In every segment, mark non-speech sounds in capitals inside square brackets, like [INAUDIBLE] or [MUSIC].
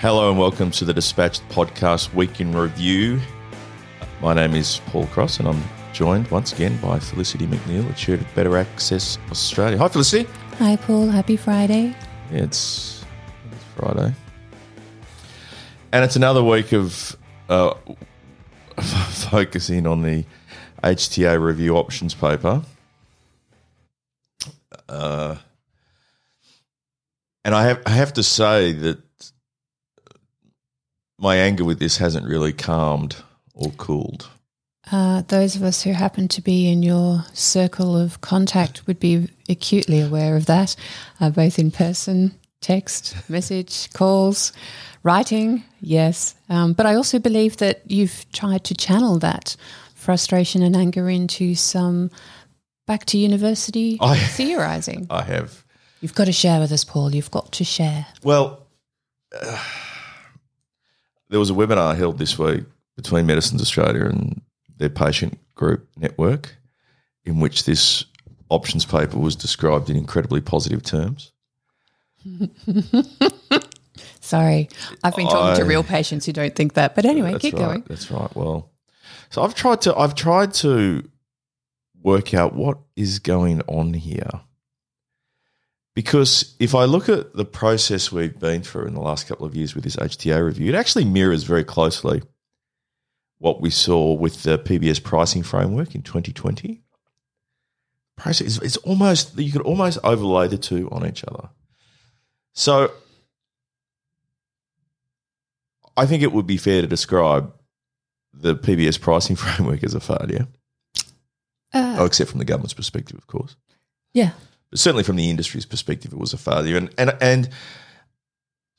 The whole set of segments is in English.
Hello and welcome to the Dispatched Podcast Week in Review. My name is Paul Cross and I'm joined once again by Felicity McNeil, the chair of Better Access Australia. Hi, Felicity. Hi, Paul. Happy Friday. Yeah, it's, it's Friday. And it's another week of uh, [LAUGHS] focusing on the HTA review options paper. Uh, and I have I have to say that my anger with this hasn't really calmed or cooled. Uh, those of us who happen to be in your circle of contact would be acutely aware of that, uh, both in person, text, [LAUGHS] message, calls, writing, yes. Um, but I also believe that you've tried to channel that frustration and anger into some back to university I- [LAUGHS] theorizing. I have. You've got to share with us, Paul. You've got to share. Well, uh, there was a webinar held this week between Medicines Australia and their patient group network, in which this options paper was described in incredibly positive terms. [LAUGHS] Sorry, I've been talking to real patients who don't think that. But anyway, keep right. going. That's right. Well, so I've tried to I've tried to work out what is going on here. Because if I look at the process we've been through in the last couple of years with this HTA review, it actually mirrors very closely what we saw with the PBS pricing framework in 2020. Process it's almost you could almost overlay the two on each other. So I think it would be fair to describe the PBS pricing [LAUGHS] framework as a failure. Uh, Oh, except from the government's perspective, of course. yeah. But certainly from the industry's perspective, it was a failure. And and and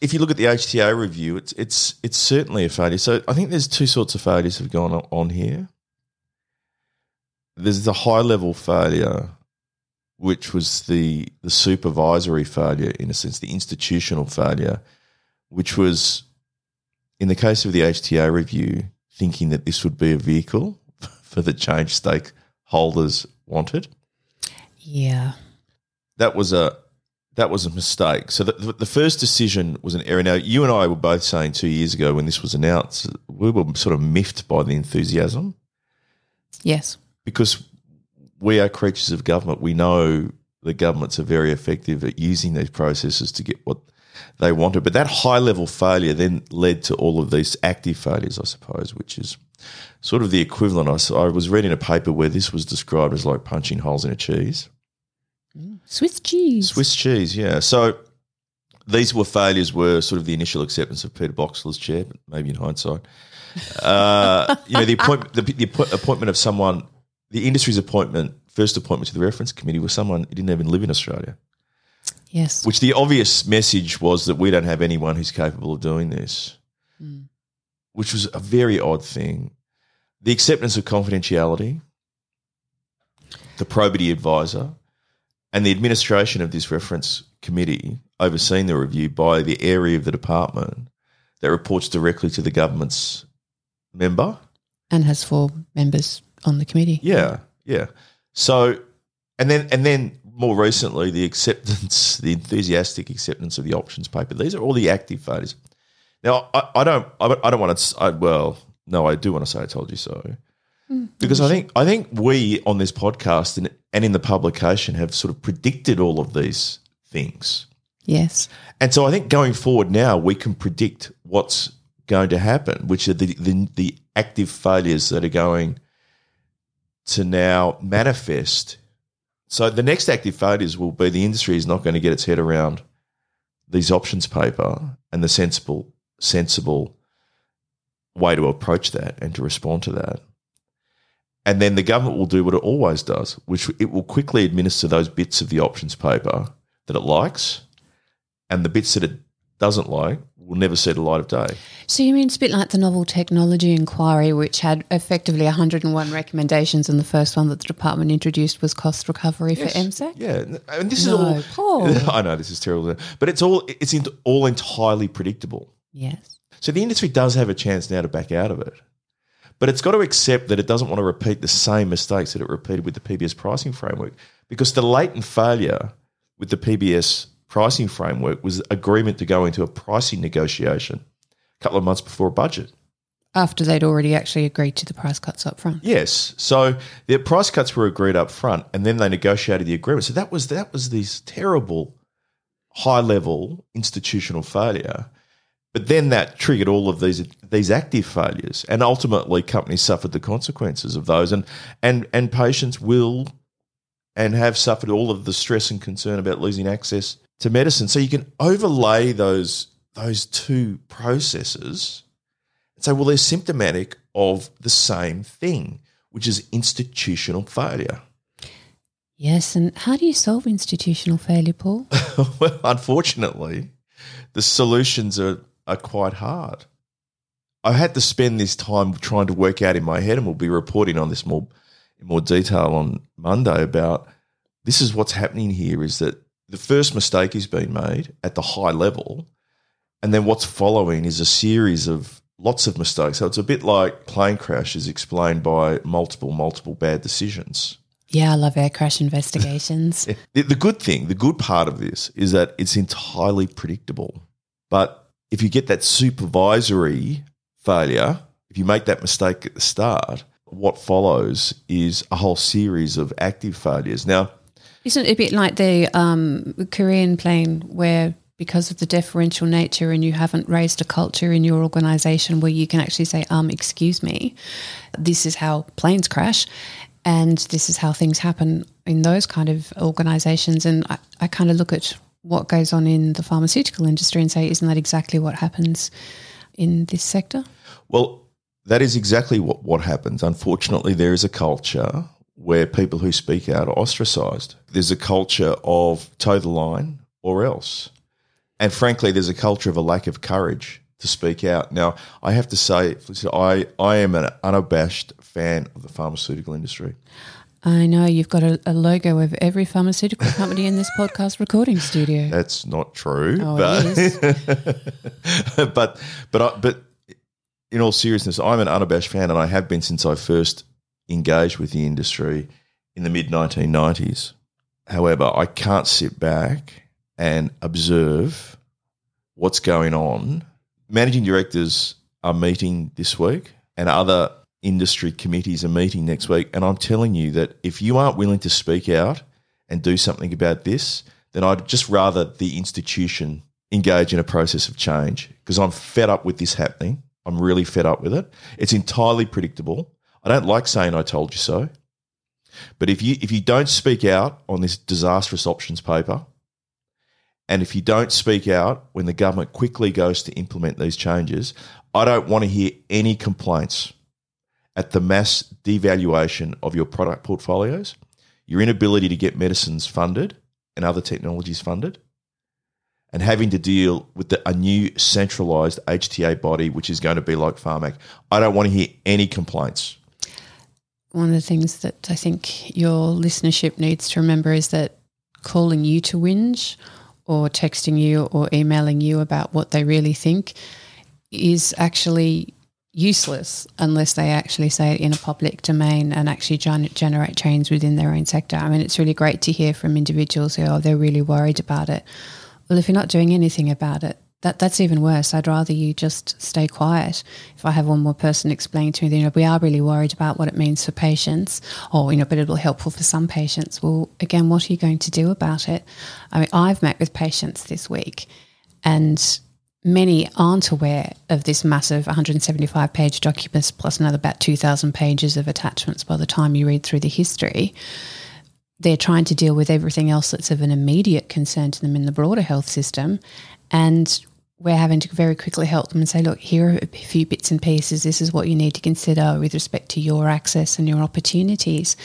if you look at the HTA review, it's it's it's certainly a failure. So I think there's two sorts of failures that have gone on- here. There's the high level failure, which was the the supervisory failure, in a sense, the institutional failure, which was in the case of the HTA review, thinking that this would be a vehicle [LAUGHS] for the change stakeholders wanted Yeah. That was a that was a mistake. So the, the first decision was an error. Now you and I were both saying two years ago when this was announced, we were sort of miffed by the enthusiasm Yes. because we are creatures of government. We know the governments are very effective at using these processes to get what they wanted. But that high level failure then led to all of these active failures, I suppose, which is sort of the equivalent. I, I was reading a paper where this was described as like punching holes in a cheese. Swiss cheese. Swiss cheese, yeah. So these were failures were sort of the initial acceptance of Peter Boxler's chair, but maybe in hindsight. Uh, you know, the, appoint, the, the appointment of someone, the industry's appointment, first appointment to the reference committee was someone who didn't even live in Australia, Yes. which the obvious message was that we don't have anyone who's capable of doing this, which was a very odd thing. The acceptance of confidentiality, the probity advisor, and the administration of this reference committee overseeing the review by the area of the department that reports directly to the government's member. and has four members on the committee. Yeah, yeah. So, and then and then more recently, the acceptance, [LAUGHS] the enthusiastic acceptance of the options paper. These are all the active failures. Now, I, I don't, I, I don't want to. I, well, no, I do want to say I told you so, because I think I think we on this podcast and and in the publication have sort of predicted all of these things. Yes. And so I think going forward now we can predict what's going to happen, which are the, the, the active failures that are going to now manifest. So the next active failures will be the industry is not going to get its head around these options paper and the sensible sensible way to approach that and to respond to that. And then the government will do what it always does, which it will quickly administer those bits of the options paper that it likes and the bits that it doesn't like will never see the light of day. So you mean it's a bit like the novel technology inquiry, which had effectively 101 recommendations, and the first one that the department introduced was cost recovery for MSAC? Yeah, and this No, is Paul. all. [LAUGHS] I know this is terrible, but it's all it's all entirely predictable. Yes. So the industry does have a chance now to back out of it, but it's got to accept that it doesn't want to repeat the same mistakes that it repeated with the PBS pricing framework because the latent failure with the PBS pricing framework was agreement to go into a pricing negotiation a couple of months before a budget. After they'd already actually agreed to the price cuts up front. Yes. So the price cuts were agreed up front and then they negotiated the agreement. So that was that was this terrible high level institutional failure. But then that triggered all of these these active failures, and ultimately companies suffered the consequences of those, and and and patients will and have suffered all of the stress and concern about losing access to medicine. So you can overlay those those two processes and say, well, they're symptomatic of the same thing, which is institutional failure. Yes, and how do you solve institutional failure, Paul? [LAUGHS] well, unfortunately, the solutions are, are quite hard. I had to spend this time trying to work out in my head, and we'll be reporting on this more in more detail on Monday about this is what's happening here is that the first mistake is being made at the high level, and then what's following is a series of lots of mistakes. So it's a bit like plane crashes explained by multiple, multiple bad decisions. Yeah, I love air crash investigations. [LAUGHS] the, the good thing, the good part of this is that it's entirely predictable. But if you get that supervisory failure, if you make that mistake at the start, what follows is a whole series of active failures. Now, isn't it a bit like the um, Korean plane where because of the deferential nature and you haven't raised a culture in your organization where you can actually say, um, excuse me, this is how planes crash and this is how things happen in those kind of organizations. And I, I kind of look at what goes on in the pharmaceutical industry and say, isn't that exactly what happens in this sector? Well, that is exactly what, what happens. Unfortunately, there is a culture where people who speak out are ostracized. There's a culture of toe the line or else. And frankly, there's a culture of a lack of courage to speak out. Now, I have to say, I, I am an unabashed fan of the pharmaceutical industry. I know you've got a, a logo of every pharmaceutical company in this podcast recording studio. That's not true. Oh, but, it is. [LAUGHS] but but I, but in all seriousness, I'm an unabashed fan, and I have been since I first engaged with the industry in the mid 1990s. However, I can't sit back and observe what's going on. Managing directors are meeting this week, and other industry committees are meeting next week. And I'm telling you that if you aren't willing to speak out and do something about this, then I'd just rather the institution engage in a process of change because I'm fed up with this happening. I'm really fed up with it. It's entirely predictable. I don't like saying I told you so. But if you if you don't speak out on this disastrous options paper, and if you don't speak out when the government quickly goes to implement these changes, I don't want to hear any complaints at the mass devaluation of your product portfolios, your inability to get medicines funded and other technologies funded, and having to deal with the, a new centralized HTA body, which is going to be like Pharmac. I don't want to hear any complaints. One of the things that I think your listenership needs to remember is that calling you to whinge or texting you or emailing you about what they really think is actually useless unless they actually say it in a public domain and actually generate change within their own sector. I mean, it's really great to hear from individuals who are they're really worried about it. Well, if you're not doing anything about it, that that's even worse. I'd rather you just stay quiet. If I have one more person explain to me that you know we are really worried about what it means for patients, or you know, but it'll be helpful for some patients. Well, again, what are you going to do about it? I mean, I've met with patients this week, and many aren't aware of this massive 175 page document plus another about 2,000 pages of attachments by the time you read through the history. They're trying to deal with everything else that's of an immediate concern to them in the broader health system. And we're having to very quickly help them and say, look, here are a few bits and pieces. This is what you need to consider with respect to your access and your opportunities.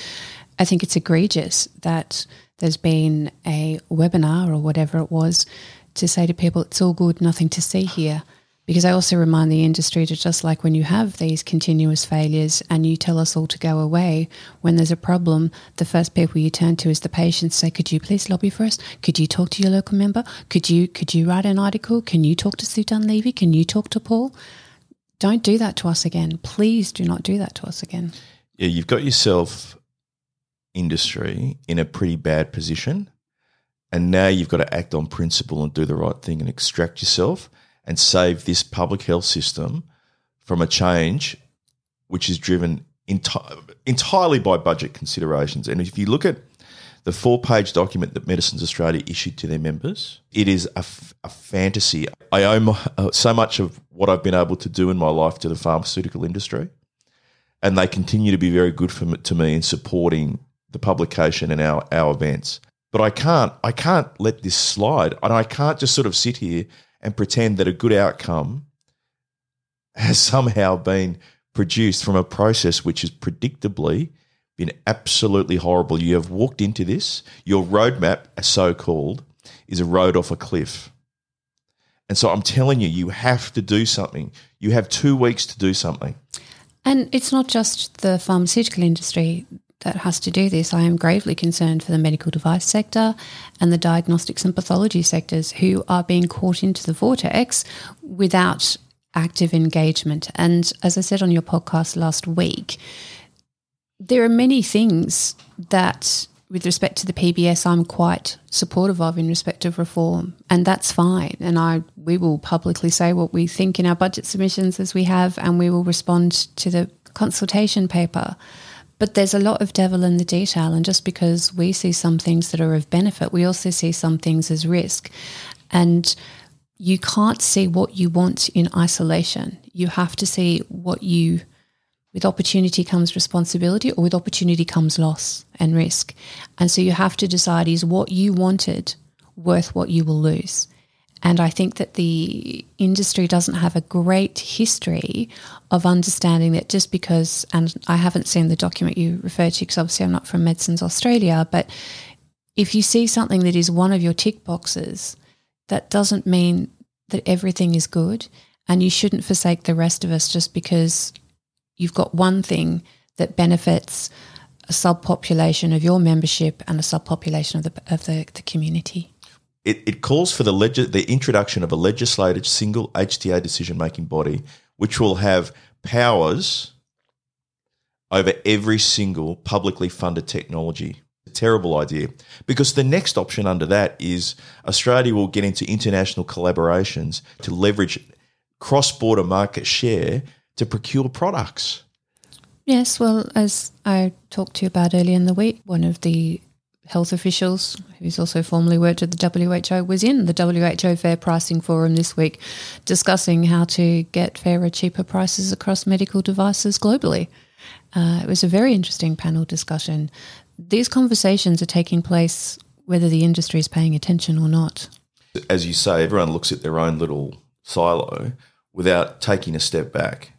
I think it's egregious that there's been a webinar or whatever it was to say to people, it's all good, nothing to see here. Because I also remind the industry to just like when you have these continuous failures and you tell us all to go away, when there's a problem, the first people you turn to is the patients. Say, could you please lobby for us? Could you talk to your local member? Could you could you write an article? Can you talk to Sue Dunlevy? Can you talk to Paul? Don't do that to us again. Please do not do that to us again. Yeah, you've got yourself industry in a pretty bad position And now you've got to act on principle and do the right thing and extract yourself and save this public health system from a change which is driven enti- entirely by budget considerations. And if you look at the four page document that Medicines Australia issued to their members, it is a, f- a fantasy. I owe my, uh, so much of what I've been able to do in my life to the pharmaceutical industry, and they continue to be very good for me, to me in supporting the publication and our, our events. But I can't I can't let this slide, and I can't just sort of sit here and pretend that a good outcome has somehow been produced from a process which has predictably been absolutely horrible. You have walked into this, your roadmap, so called, is a road off a cliff. And so I'm telling you, you have to do something. You have two weeks to do something. And it's not just the pharmaceutical industry that has to do this. I am gravely concerned for the medical device sector and the diagnostics and pathology sectors who are being caught into the vortex without active engagement. And as I said on your podcast last week, there are many things that, with respect to the PBS, I'm quite supportive of in respect of reform, and that's fine. And I we will publicly say what we think in our budget submissions as we have, and we will respond to the consultation paper. But there's a lot of devil in the detail, and just because we see some things that are of benefit, we also see some things as risk, and you can't see what you want in isolation. You have to see what you, with opportunity comes responsibility, or with opportunity comes loss and risk. And so you have to decide is what you wanted worth what you will lose. And I think that the industry doesn't have a great history of understanding that just because, and I haven't seen the document you referred to because obviously I'm not from Medicines Australia, but if you see something that is one of your tick boxes, that doesn't mean that everything is good and you shouldn't forsake the rest of us just because you've got one thing that benefits a subpopulation of your membership and a subpopulation of the of the, the community. It, it calls for the leg- the introduction of a legislated single HTA decision making body, which will have powers over every single publicly funded technology A terrible idea because the next option under that is Australia will get into international collaborations to leverage cross border market share to procure products. Yes, well, as I talked to you about earlier in the week, one of the health officials, who's also formerly worked at the WHO, was in the WHO Fair Pricing Forum this week discussing how to get fairer, cheaper prices across medical devices globally. Uh, it was a very interesting panel discussion these conversations are taking place whether the industry is paying attention or not. As you say, everyone looks at their own little silo without taking a step back.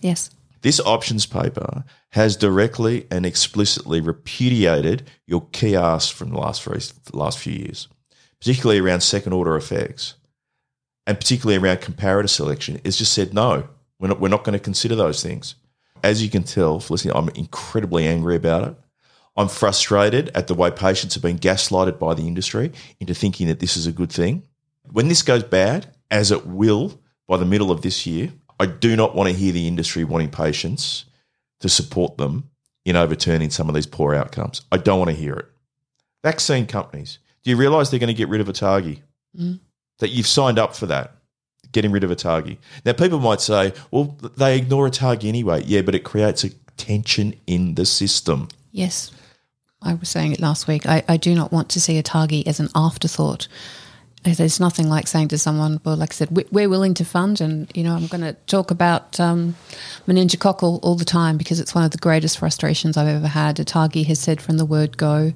Yes. This options paper has directly and explicitly repudiated your key asks from the last, few, last few years, particularly around second order effects and particularly around comparator selection. It's just said, no, we're not, we're not going to consider those things. As you can tell, Felicity, I'm incredibly angry about it. I'm frustrated at the way patients have been gaslighted by the industry into thinking that this is a good thing. When this goes bad, as it will by the middle of this year, I do not want to hear the industry wanting patients to support them in overturning some of these poor outcomes. I don't want to hear it. Vaccine companies, do you realise they're going to get rid of ATAGI? Mm. That you've signed up for that, getting rid of ATAGI. Now, people might say, well, they ignore ATAGI anyway. Yeah, but it creates a tension in the system. Yes. I was saying it last week. I, I do not want to see ATAGI as an afterthought. There's nothing like saying to someone, well, like I said, we're willing to fund, and you know, I'm going to talk about um, meningococcal all the time because it's one of the greatest frustrations I've ever had. ATAGI has said from the word go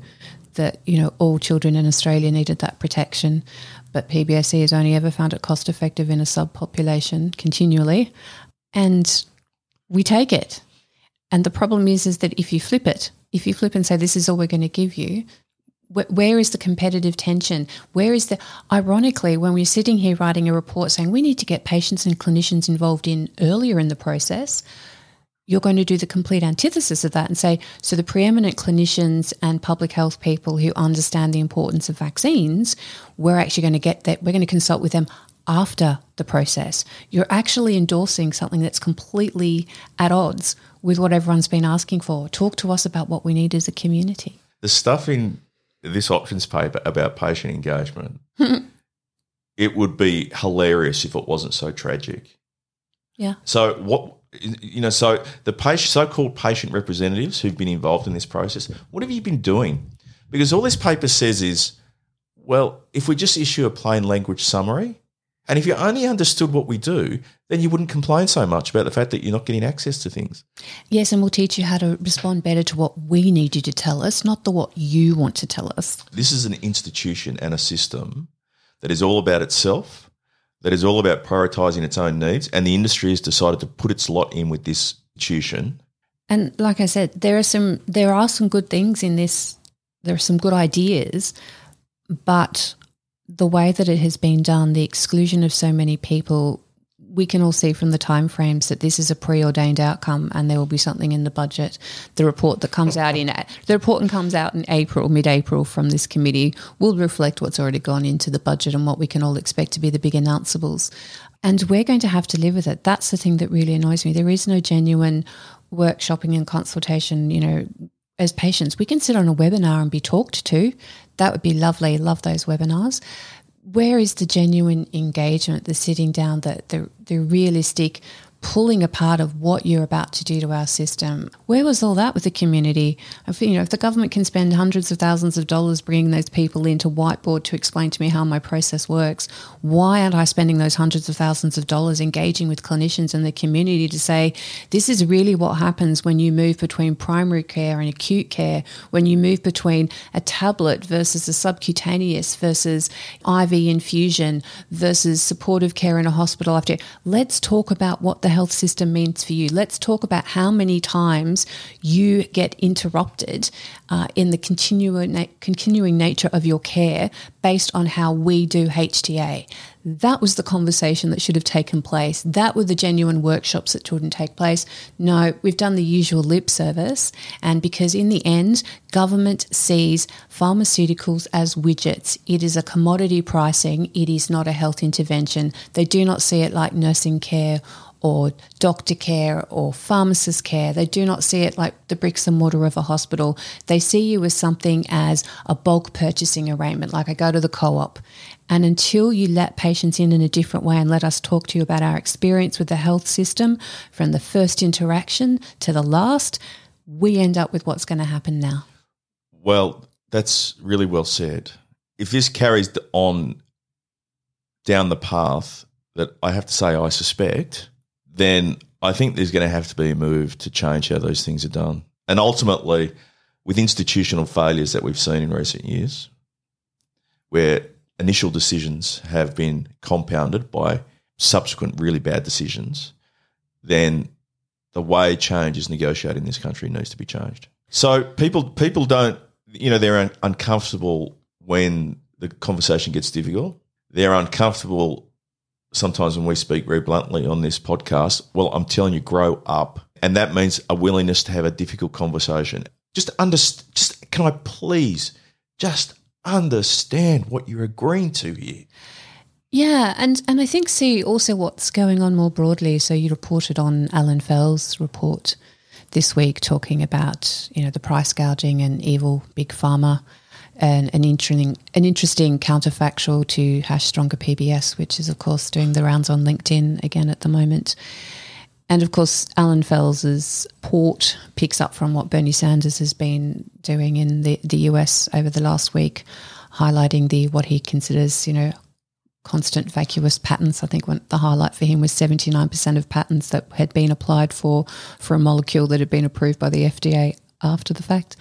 that you know all children in Australia needed that protection, but PBSE has only ever found it cost effective in a subpopulation continually, and we take it. And the problem is, is that if you flip it, if you flip and say, this is all we're going to give you, where is the competitive tension? Where is the, ironically, when we're sitting here writing a report saying we need to get patients and clinicians involved in earlier in the process, you're going to do the complete antithesis of that and say, so the preeminent clinicians and public health people who understand the importance of vaccines, we're actually going to get that, we're going to consult with them after the process. You're actually endorsing something that's completely at odds with what everyone's been asking for. Talk to us about what we need as a community. The stuff in this options paper about patient engagement, [LAUGHS] it would be hilarious if it wasn't so tragic. Yeah. So what you know, so the patient, so-called patient representatives who've been involved in this process, what have you been doing? Because all this paper says is, well, if we just issue a plain language summary, and if you only understood what we do, then you wouldn't complain so much about the fact that you're not getting access to things. Yes, and we'll teach you how to respond better to what we need you to tell us, not the what you want to tell us. This is an institution and a system that is all about itself that is all about prioritizing its own needs, and the industry has decided to put its lot in with this institution. And like I said, there are some there are some good things in this. There are some good ideas, but the way that it has been done, the exclusion of so many people we can all see from the timeframes that this is a preordained outcome, and there will be something in the budget. The report that comes out in the report and comes out in April, mid-April, from this committee will reflect what's already gone into the budget and what we can all expect to be the big announceables. And we're going to have to live with it. That's the thing that really annoys me. There is no genuine workshopping and consultation. You know, as patients, we can sit on a webinar and be talked to. That would be lovely. Love those webinars where is the genuine engagement, the sitting down, the, the, the realistic pulling apart of what you're about to do to our system. Where was all that with the community? If, you know, if the government can spend hundreds of thousands of dollars bringing those people into whiteboard to explain to me how my process works, why aren't I spending those hundreds of thousands of dollars engaging with clinicians and the community to say this is really what happens when you move between primary care and acute care, when you move between a tablet versus a subcutaneous versus IV infusion versus supportive care in a hospital after. Let's talk about what the health system means for you. Let's talk about how many times you get interrupted uh, in the continuing, na- continuing nature of your care based on how we do HTA. That was the conversation that should have taken place. That were the genuine workshops that shouldn't take place. No, we've done the usual lip service. And because in the end, government sees pharmaceuticals as widgets, it is a commodity pricing, it is not a health intervention. They do not see it like nursing care or doctor care or pharmacist care. They do not see it like the bricks and mortar of a hospital. They see you as something as a bulk purchasing arrangement, like I go to the co op. And until you let patients in in a different way and let us talk to you about our experience with the health system from the first interaction to the last, we end up with what's going to happen now. Well, that's really well said. If this carries on down the path that I have to say I suspect, then I think there's going to have to be a move to change how those things are done. And ultimately, with institutional failures that we've seen in recent years, where initial decisions have been compounded by subsequent really bad decisions, then the way change is negotiated in this country needs to be changed. So people people don't you know they're un- uncomfortable when the conversation gets difficult. They're uncomfortable sometimes when we speak very bluntly on this podcast, well, I'm telling you, grow up. And that means a willingness to have a difficult conversation. Just understand, just can I please just understand what you're agreeing to here? Yeah, and, and I think see also what's going on more broadly. So you reported on Alan Fels' report this week talking about, you know, the price gouging and evil big pharma and an interesting an interesting counterfactual to hash stronger PBS, which is of course doing the rounds on LinkedIn again at the moment. And of course, Alan Fels's port picks up from what Bernie Sanders has been doing in the, the US over the last week, highlighting the what he considers, you know, constant vacuous patents. I think the highlight for him was 79% of patents that had been applied for for a molecule that had been approved by the FDA after the fact.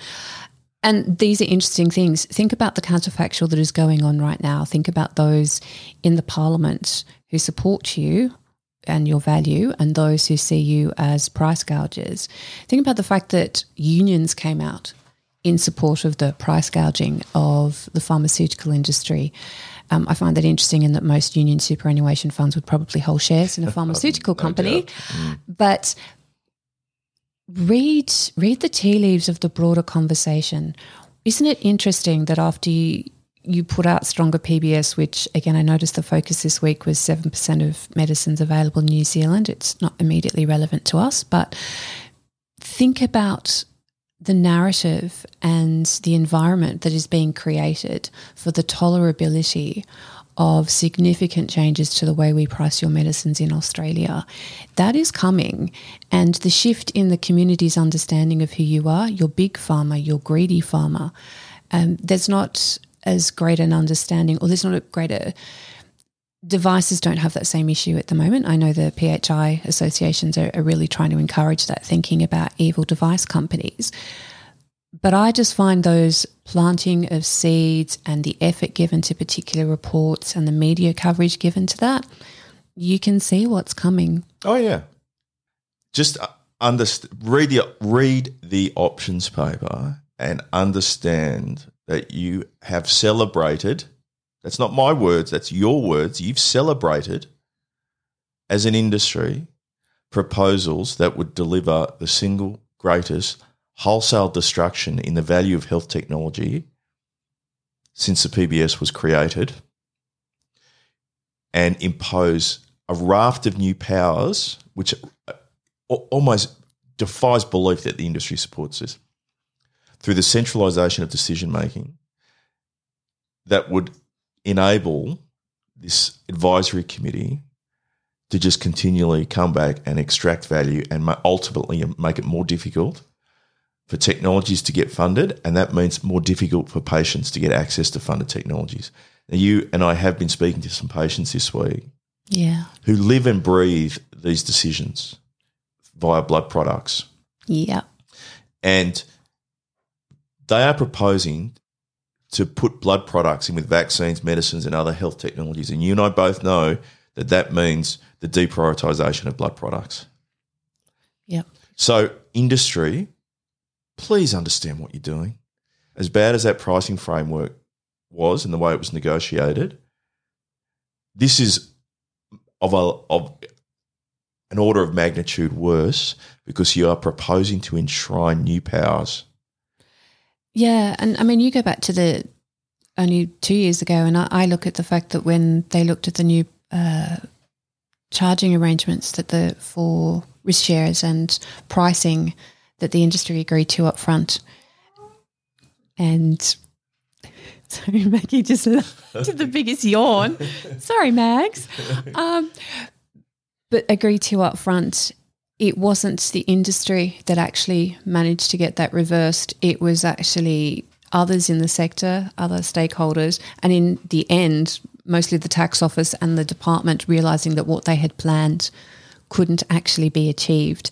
And these are interesting things. Think about the counterfactual that is going on right now. Think about those in the parliament who support you and your value and those who see you as price gougers. Think about the fact that unions came out in support of the price gouging of the pharmaceutical industry. Um, I find that interesting in that most union superannuation funds would probably hold shares in a [LAUGHS] pharmaceutical company. Mm. But read read the tea leaves of the broader conversation. Isn't it interesting that after you, you put out stronger PBS, which again I noticed the focus this week was seven percent of medicines available in New Zealand. It's not immediately relevant to us, but think about the narrative and the environment that is being created for the tolerability of significant changes to the way we price your medicines in Australia. That is coming. And the shift in the community's understanding of who you are, your big pharma, your greedy pharma, um, there's not as great an understanding, or there's not a greater devices don't have that same issue at the moment. I know the PHI associations are, are, really trying to encourage that thinking about evil device companies. But I just find those planting of seeds and the effort given to particular reports and the media coverage given to that, you can see what's coming. Oh yeah, just uh, underst- read the read the options paper and understand that you have celebrated that's not my words, that's your words. You've celebrated as an industry proposals that would deliver the single greatest wholesale destruction in the value of health technology since the PBS was created and impose a raft of new powers, which almost defies belief that the industry supports this, through the centralisation of decision making that would enable this advisory committee to just continually come back and extract value and ultimately make it more difficult for technologies to get funded, and that means more difficult for patients to get access to funded technologies. Now, you and I have been speaking to some patients this week, yeah, who live and breathe these decisions via blood products, yeah, and they are proposing to put blood products in with vaccines, medicines, and other health technologies. And you and I both know that that means the deprioritization of blood products. Yep. So, industry, please understand what you're doing. As bad as that pricing framework was and the way it was negotiated, this is of a, of an order of magnitude worse because you are proposing to enshrine new powers yeah, and I mean, you go back to the only two years ago, and I, I look at the fact that when they looked at the new uh, charging arrangements that the for risk shares and pricing that the industry agreed to up front, and sorry, [LAUGHS] Maggie just did the biggest yawn. Sorry, Mags. Um, but agreed to up front it wasn't the industry that actually managed to get that reversed. It was actually others in the sector, other stakeholders, and in the end, mostly the tax office and the department realizing that what they had planned couldn't actually be achieved.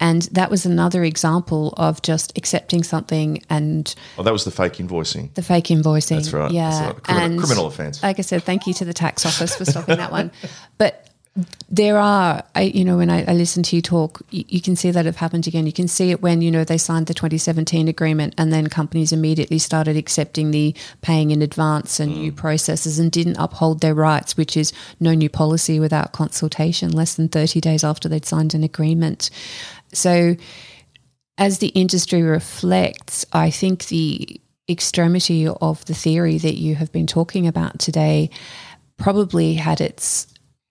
And that was another example of just accepting something and. Oh, that was the fake invoicing. The fake invoicing. That's right. Yeah. That's right. Criminal, and criminal offence. Like I said, thank you to the tax office for stopping that one. But there are, I, you know, when I, I, listen to you talk, you, you, can see that have happened again. You can see it when, you know, they signed the 2017 agreement and then companies immediately started accepting the paying in advance and mm. new processes and didn't uphold their rights, which is no new policy without consultation, less than 30 days after they'd signed an agreement. So, as the industry reflects, I think the extremity of the theory that you have been talking about today probably had its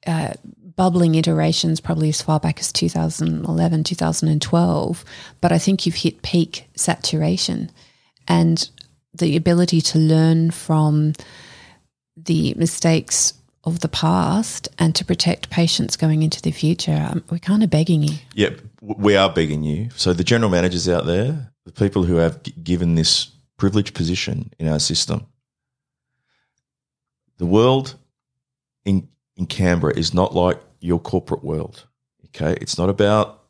uh, bubbling iterations probably as far back as 2011, 2012. But I think you've hit peak saturation and the ability to learn from the mistakes of the past and to protect patients going into the future. Um, we're kind of begging you. Yep, we are begging you. So the general managers out there, the people who have given this privileged position in our system, the world in in Canberra is not like your corporate world. Okay, it's not about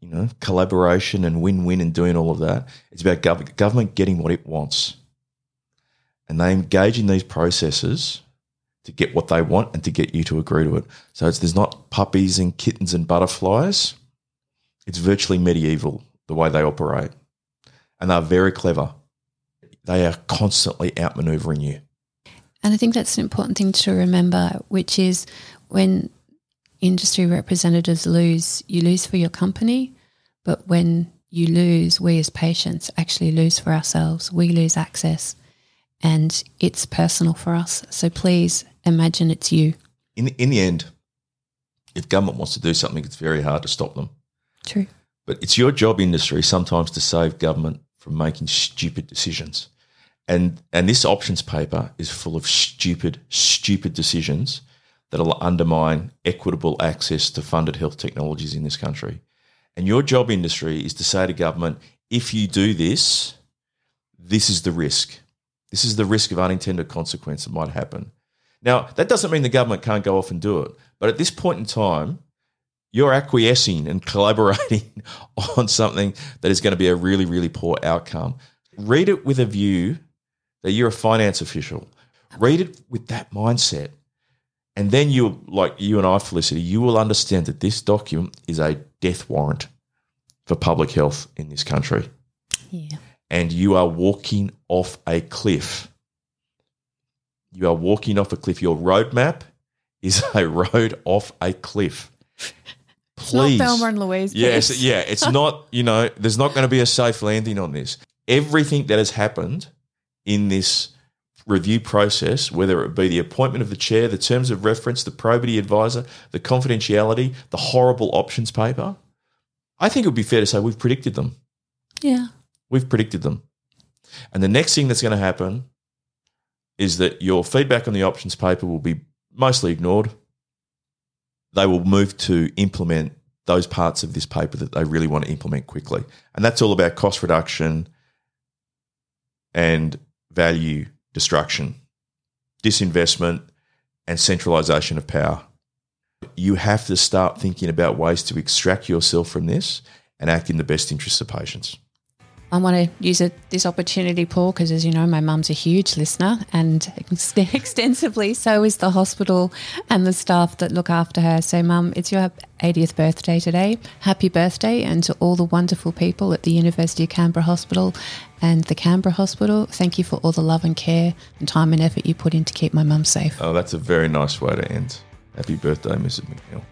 you know collaboration and win-win and doing all of that. It's about gov- government getting what it wants, and they engage in these processes to get what they want and to get you to agree to it. So there's not puppies and kittens and butterflies. It's virtually medieval the way they operate, and they're very clever. They are constantly outmaneuvering you. And I think that's an important thing to remember, which is when industry representatives lose, you lose for your company, but when you lose, we as patients actually lose for ourselves. We lose access and it's personal for us. So please imagine it's you. In, in the end, if government wants to do something, it's very hard to stop them. True. But it's your job industry sometimes to save government from making stupid decisions. And and this options paper is full of stupid, stupid decisions that'll undermine equitable access to funded health technologies in this country. And your job industry is to say to government, if you do this, this is the risk. This is the risk of unintended consequence that might happen. Now, that doesn't mean the government can't go off and do it. But at this point in time, you're acquiescing and [LAUGHS] collaborating on something that is going to be a really, really poor outcome. Read it with a view that you're a finance official. Read it with that mindset. And then you, like you and I, Felicity, you will understand that this document is a death warrant for public health in this country. Yeah. And you are walking off a cliff. You are walking off a cliff. Your roadmap is [LAUGHS] a road off a cliff. Please. Not Thelma and Louise. Yes, yeah. It's [LAUGHS] not, you know, there's not going to be a safe landing on this. Everything that has happened in this review process, whether it be the appointment of the chair, the terms of reference, the probity advisor, the confidentiality, the horrible options paper, I think it would be fair to say we've predicted them. Yeah. We've predicted them. And the next thing that's going to happen is that your feedback on the options paper will be mostly ignored. They will move to implement those parts of this paper that they really want to implement quickly. And that's all about cost reduction and value destruction, disinvestment, and centralization of power. You have to start thinking about ways to extract yourself from this and act in the best interests of patients. I want to use it, this opportunity, Paul, because as you know, my mum's a huge listener and ex- [LAUGHS] extensively so is the hospital and the staff that look after her. So, mum, it's your 80th birthday today. Happy birthday. And to all the wonderful people at the University of Canberra Hospital and the Canberra Hospital, thank you for all the love and care and time and effort you put in to keep my mum safe. Oh, that's a very nice way to end. Happy birthday, Mrs. McNeil.